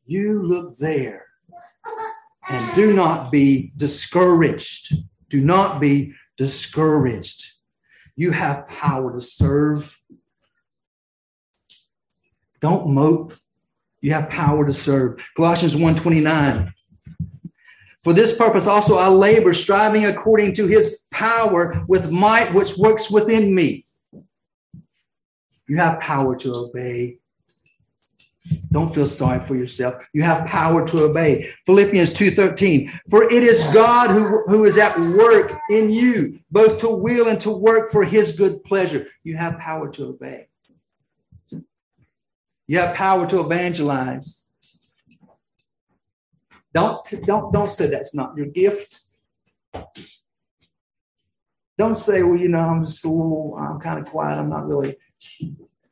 You look there. And do not be discouraged. Do not be discouraged. You have power to serve. Don't mope. You have power to serve. Colossians 1:29. For this purpose also I labor, striving according to his power with might which works within me. You have power to obey Don't feel sorry for yourself. You have power to obey. Philippians 2:13. For it is God who, who is at work in you, both to will and to work for his good pleasure. You have power to obey. You have power to evangelize. Don't, don't, don't say that's not your gift. Don't say, well, you know, I'm just a little, I'm kind of quiet. I'm not really.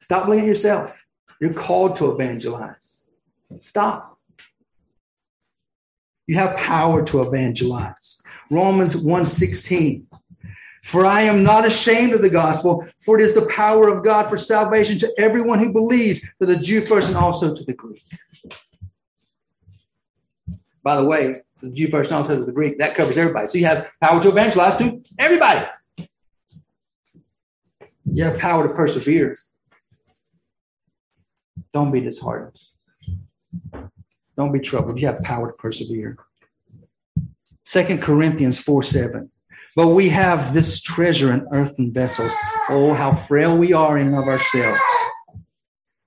Stop looking at yourself. You're called to evangelize. Stop. You have power to evangelize. Romans 1:16. For I am not ashamed of the gospel, for it is the power of God for salvation to everyone who believes, to the Jew first and also to the Greek. By the way, the Jew first and also to the Greek, that covers everybody. So you have power to evangelize to everybody. You have power to persevere. Don't be disheartened. Don't be troubled. You have power to persevere. Second Corinthians 4 7. But we have this treasure in earthen vessels. Oh, how frail we are in of ourselves.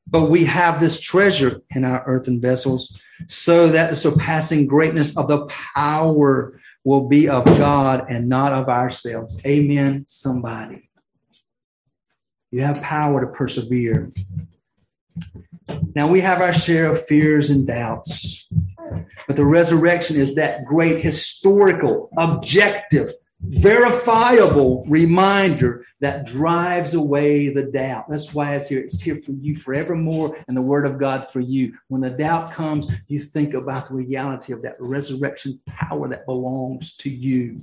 But we have this treasure in our earthen vessels so that the surpassing greatness of the power will be of God and not of ourselves. Amen, somebody. You have power to persevere. Now we have our share of fears and doubts, but the resurrection is that great historical, objective, verifiable reminder that drives away the doubt. That's why it's here. It's here for you forevermore and the word of God for you. When the doubt comes, you think about the reality of that resurrection power that belongs to you.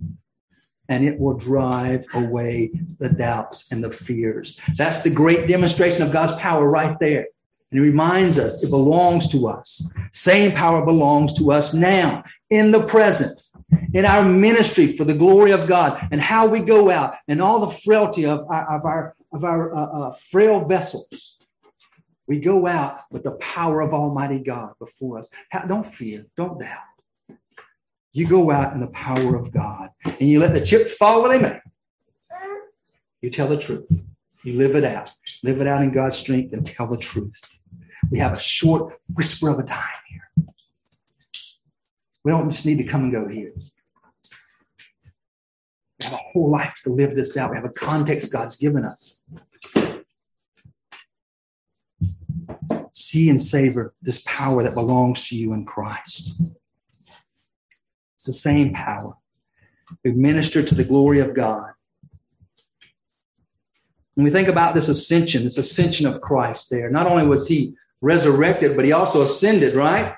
And it will drive away the doubts and the fears. That's the great demonstration of God's power right there. And he reminds us it belongs to us. Same power belongs to us now, in the present, in our ministry for the glory of God, and how we go out, and all the frailty of our, of our, of our uh, uh, frail vessels. We go out with the power of Almighty God before us. Don't fear, don't doubt. You go out in the power of God, and you let the chips fall where they may. You tell the truth. You live it out. Live it out in God's strength and tell the truth. We have a short whisper of a time here. We don't just need to come and go here. We have a whole life to live this out. We have a context God's given us. See and savor this power that belongs to you in Christ. It's the same power. We minister to the glory of God. When we think about this ascension, this ascension of Christ there, not only was he resurrected, but he also ascended, right?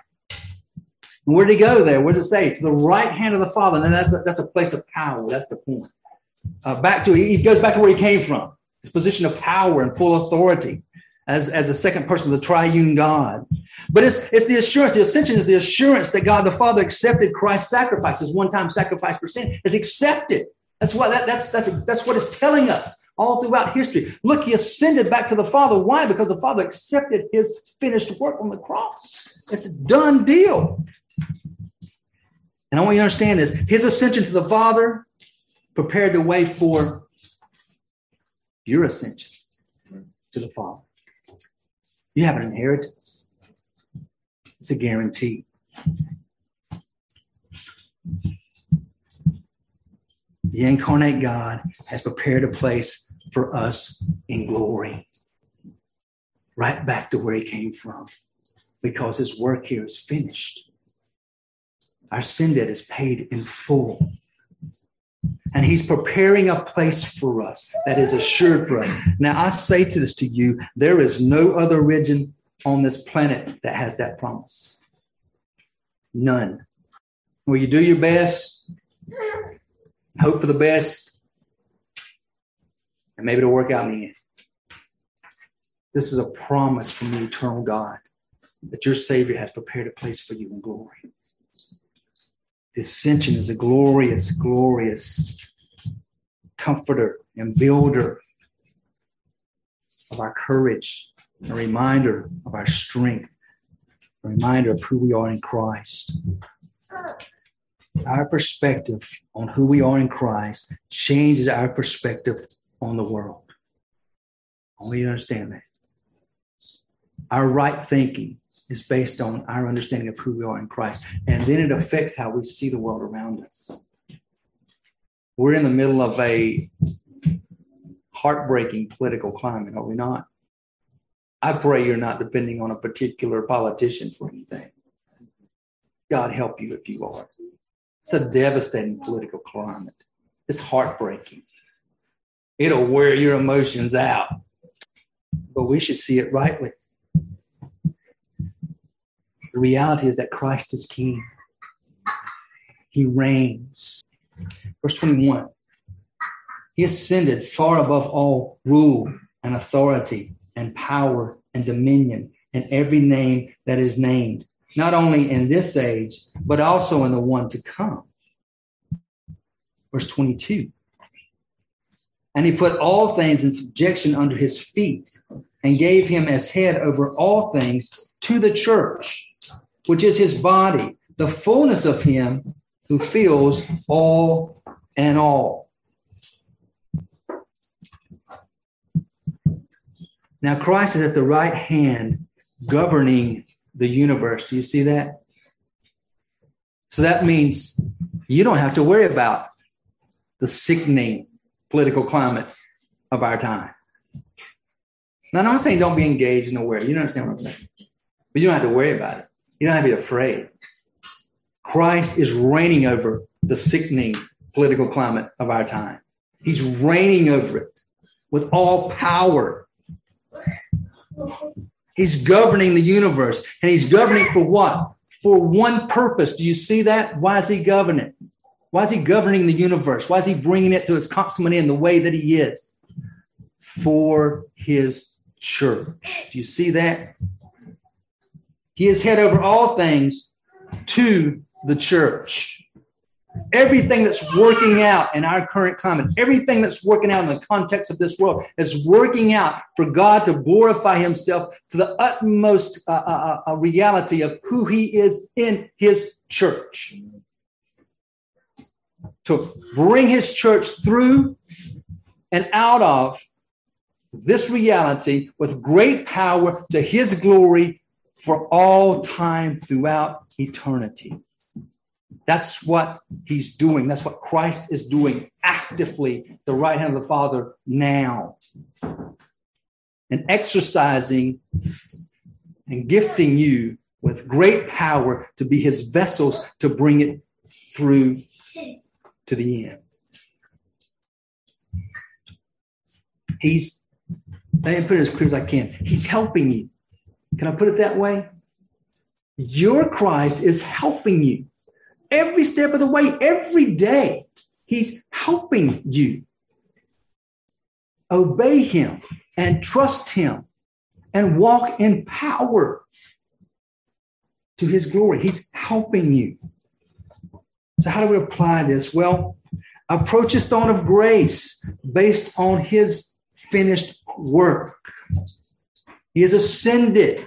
And where did he go there? What does it say? To the right hand of the Father. And that's a, that's a place of power. That's the point. Uh, back to he goes back to where he came from, his position of power and full authority as, as a second person of the triune God. But it's, it's the assurance, the ascension is the assurance that God the Father accepted Christ's sacrifice, his one-time sacrifice for sin, is accepted. That's what that, that's that's that's what it's telling us all throughout history. Look, he ascended back to the Father. Why? Because the Father accepted his finished work on the cross. It's a done deal. And I want you to understand this his ascension to the Father prepared the way for your ascension to the Father. You have an inheritance, it's a guarantee. The incarnate God has prepared a place for us in glory. Right back to where he came from because his work here is finished. Our sin debt is paid in full. And he's preparing a place for us that is assured for us. Now, I say to this to you there is no other religion on this planet that has that promise. None. Will you do your best? Hope for the best and maybe it'll work out in the end. This is a promise from the eternal God that your Savior has prepared a place for you in glory. The ascension is a glorious, glorious comforter and builder of our courage, a reminder of our strength, a reminder of who we are in Christ. Our perspective on who we are in Christ changes our perspective on the world. Only you understand that. Our right thinking is based on our understanding of who we are in Christ. And then it affects how we see the world around us. We're in the middle of a heartbreaking political climate, are we not? I pray you're not depending on a particular politician for anything. God help you if you are. It's a devastating political climate. It's heartbreaking. It'll wear your emotions out. But we should see it rightly. The reality is that Christ is king. He reigns. Verse 21 He ascended far above all rule and authority and power and dominion and every name that is named, not only in this age, but also in the one to come. Verse 22 And he put all things in subjection under his feet and gave him as head over all things to the church, which is his body, the fullness of him who fills all and all. Now, Christ is at the right hand governing the universe. Do you see that? So that means you don't have to worry about the sickening political climate of our time. Now, I'm not saying don't be engaged and aware. You understand what I'm saying. But you don't have to worry about it. You don't have to be afraid. Christ is reigning over the sickening political climate of our time. He's reigning over it with all power. He's governing the universe, and he's governing for what? For one purpose. Do you see that? Why is he governing? Why is he governing the universe? Why is he bringing it to its consummate in the way that he is? For his church. Do you see that? He is head over all things to the church. Everything that's working out in our current climate, everything that's working out in the context of this world is working out for God to glorify Himself to the utmost uh, uh, uh, reality of who He is in His church. To bring His church through and out of this reality with great power to His glory for all time throughout eternity. That's what he's doing. That's what Christ is doing actively, the right hand of the Father now. And exercising and gifting you with great power to be his vessels to bring it through to the end. He's, let me put it as clear as I can. He's helping you. Can I put it that way? Your Christ is helping you every step of the way, every day. He's helping you. Obey him and trust him and walk in power to his glory. He's helping you. So, how do we apply this? Well, approach his throne of grace based on his finished work. He has ascended.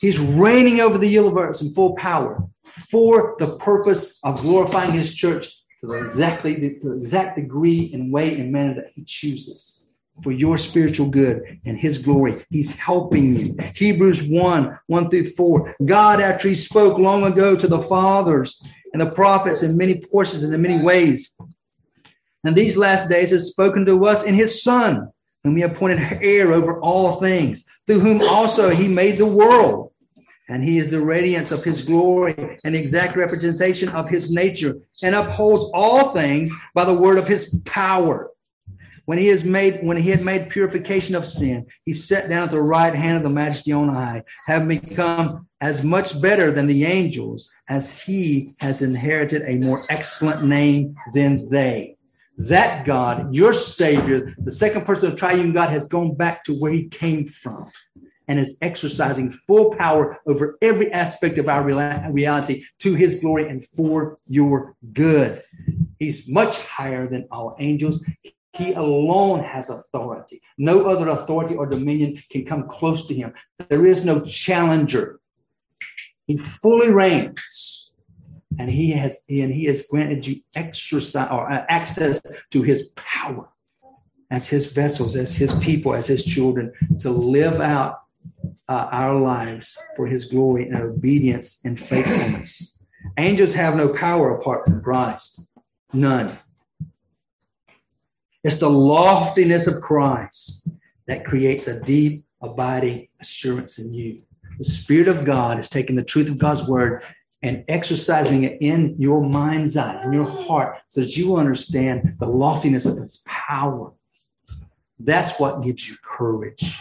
He's reigning over the universe in full power for the purpose of glorifying his church to the exactly the, the exact degree and way and manner that he chooses for your spiritual good and his glory. He's helping you. Hebrews 1 1 through 4. God, after he spoke long ago to the fathers and the prophets in many portions and in many ways, and these last days has spoken to us in his Son whom he appointed heir over all things, through whom also he made the world. And he is the radiance of his glory and the exact representation of his nature, and upholds all things by the word of his power. When he has made, when he had made purification of sin, he sat down at the right hand of the Majesty on high, having become as much better than the angels, as he has inherited a more excellent name than they that God, your Savior, the second person of triune God, has gone back to where he came from and is exercising full power over every aspect of our reality to his glory and for your good. He's much higher than all angels. He alone has authority. No other authority or dominion can come close to him. There is no challenger. He fully reigns and he has and he has granted you exercise or uh, access to his power as his vessels as his people as his children to live out uh, our lives for his glory and obedience and faithfulness. Angels have no power apart from Christ. None. It's the loftiness of Christ that creates a deep, abiding assurance in you. The Spirit of God is taking the truth of God's word and exercising it in your mind's eye, in your heart, so that you understand the loftiness of His power. That's what gives you courage.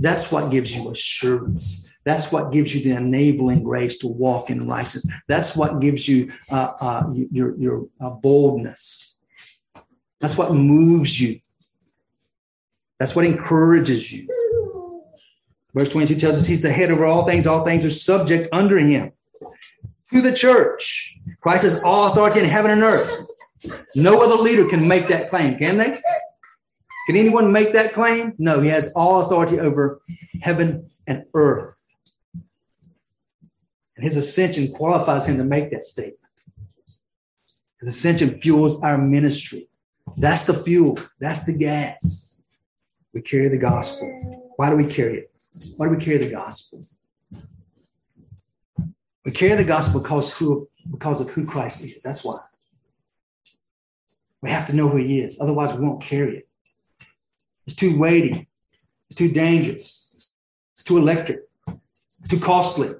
That's what gives you assurance. That's what gives you the enabling grace to walk in righteousness. That's what gives you uh, uh, your, your uh, boldness. That's what moves you. That's what encourages you. Verse 22 tells us he's the head over all things. All things are subject under him. To the church, Christ has all authority in heaven and earth. No other leader can make that claim, can they? Can anyone make that claim? No, he has all authority over heaven and earth. And his ascension qualifies him to make that statement. His ascension fuels our ministry. That's the fuel, that's the gas. We carry the gospel. Why do we carry it? Why do we carry the gospel? We carry the gospel because who because of who Christ is. That's why. We have to know who he is. Otherwise, we won't carry it. It's too weighty. It's too dangerous. It's too electric. It's too costly.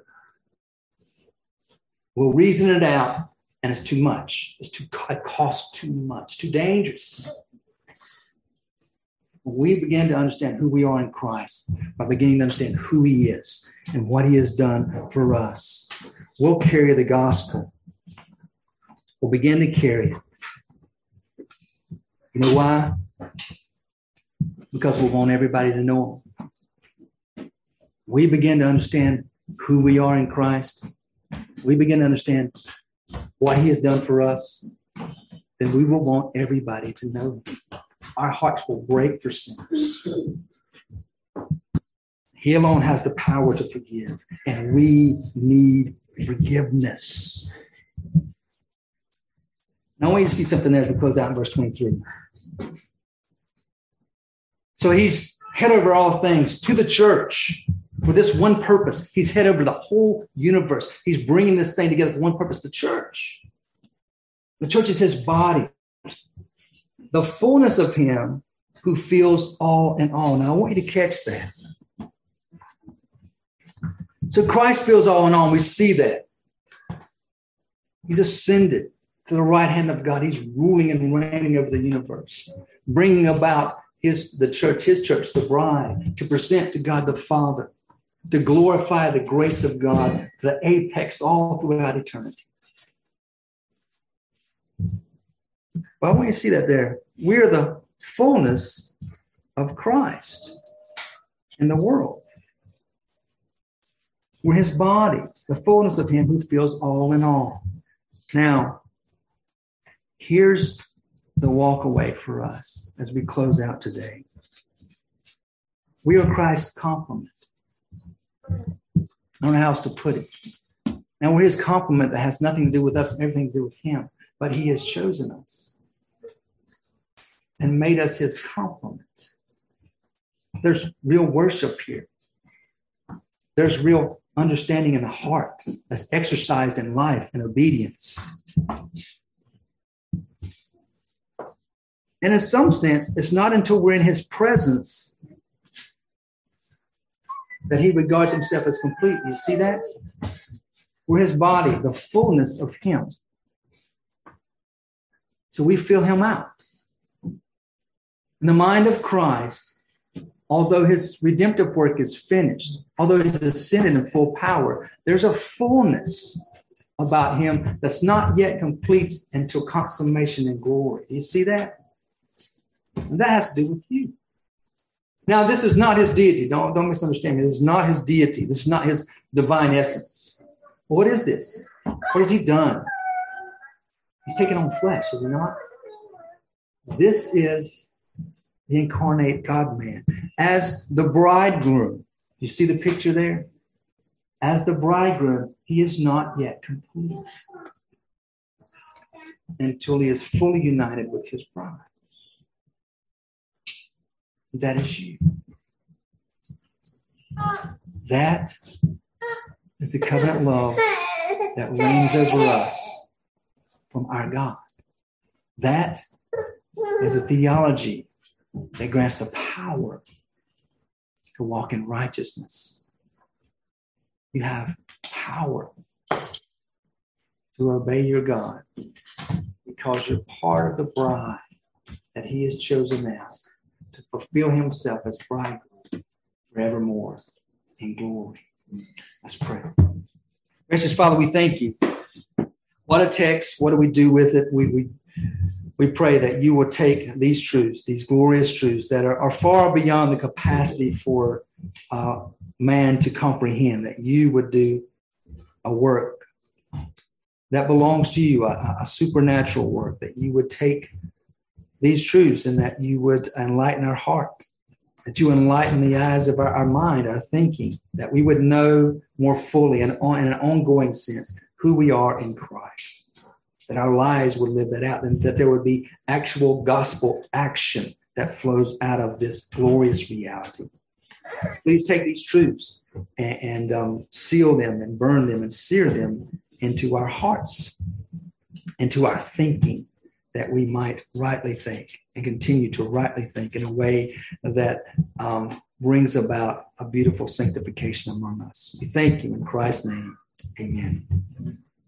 We'll reason it out, and it's too much. It's too it costs too much, too dangerous. We begin to understand who we are in Christ by beginning to understand who He is and what He has done for us. We'll carry the gospel. We'll begin to carry it. You know why? because we want everybody to know Him. We begin to understand who we are in Christ. We begin to understand what He has done for us. Then we will want everybody to know Him. Our hearts will break for sinners. He alone has the power to forgive, and we need forgiveness. Now, I want you to see something there as we close out in verse 23. So he's head over all things to the church for this one purpose. He's head over the whole universe. He's bringing this thing together for one purpose the church. The church is his body, the fullness of him who feels all in all. Now, I want you to catch that. So Christ feels all in all. We see that. He's ascended to the right hand of God. He's ruling and reigning over the universe, bringing about his the church, his church, the bride, to present to God the Father, to glorify the grace of God, the apex all throughout eternity. Well, I want you to see that there. We're the fullness of Christ in the world. We're his body, the fullness of him who fills all in all. Now, here's the walk away for us as we close out today. We are Christ's complement. I don't know how else to put it. Now we're his complement that has nothing to do with us and everything to do with him, but he has chosen us and made us his complement. There's real worship here. There's real understanding in the heart that's exercised in life and obedience. And in some sense, it's not until we're in his presence that he regards himself as complete. You see that? We're his body, the fullness of him. So we fill him out. In the mind of Christ, although his redemptive work is finished, although he's ascended in full power, there's a fullness about him that's not yet complete until consummation and glory. Do you see that? And that has to do with you. Now, this is not his deity. Don't, don't misunderstand me. This is not his deity. This is not his divine essence. What is this? What has he done? He's taken on flesh, is he not? This is the incarnate God man. As the bridegroom, you see the picture there? As the bridegroom, he is not yet complete until he is fully united with his bride. That is you. That is the covenant love that reigns over us from our God. That is a theology that grants the power to walk in righteousness. You have power to obey your God because you're part of the bride that He has chosen now to fulfill Himself as bridegroom forevermore in glory. Let's pray. Gracious Father, we thank you. What a text. What do we do with it? We, we, we pray that you will take these truths, these glorious truths that are, are far beyond the capacity for uh, man to comprehend, that you would do a work that belongs to you, a, a supernatural work, that you would take these truths and that you would enlighten our heart, that you enlighten the eyes of our, our mind, our thinking, that we would know more fully and on, in an ongoing sense who we are in Christ, that our lives would live that out, and that there would be actual gospel action that flows out of this glorious reality. Please take these truths and, and um, seal them and burn them and sear them into our hearts, into our thinking, that we might rightly think and continue to rightly think in a way that um, brings about a beautiful sanctification among us. We thank you in Christ's name. Amen.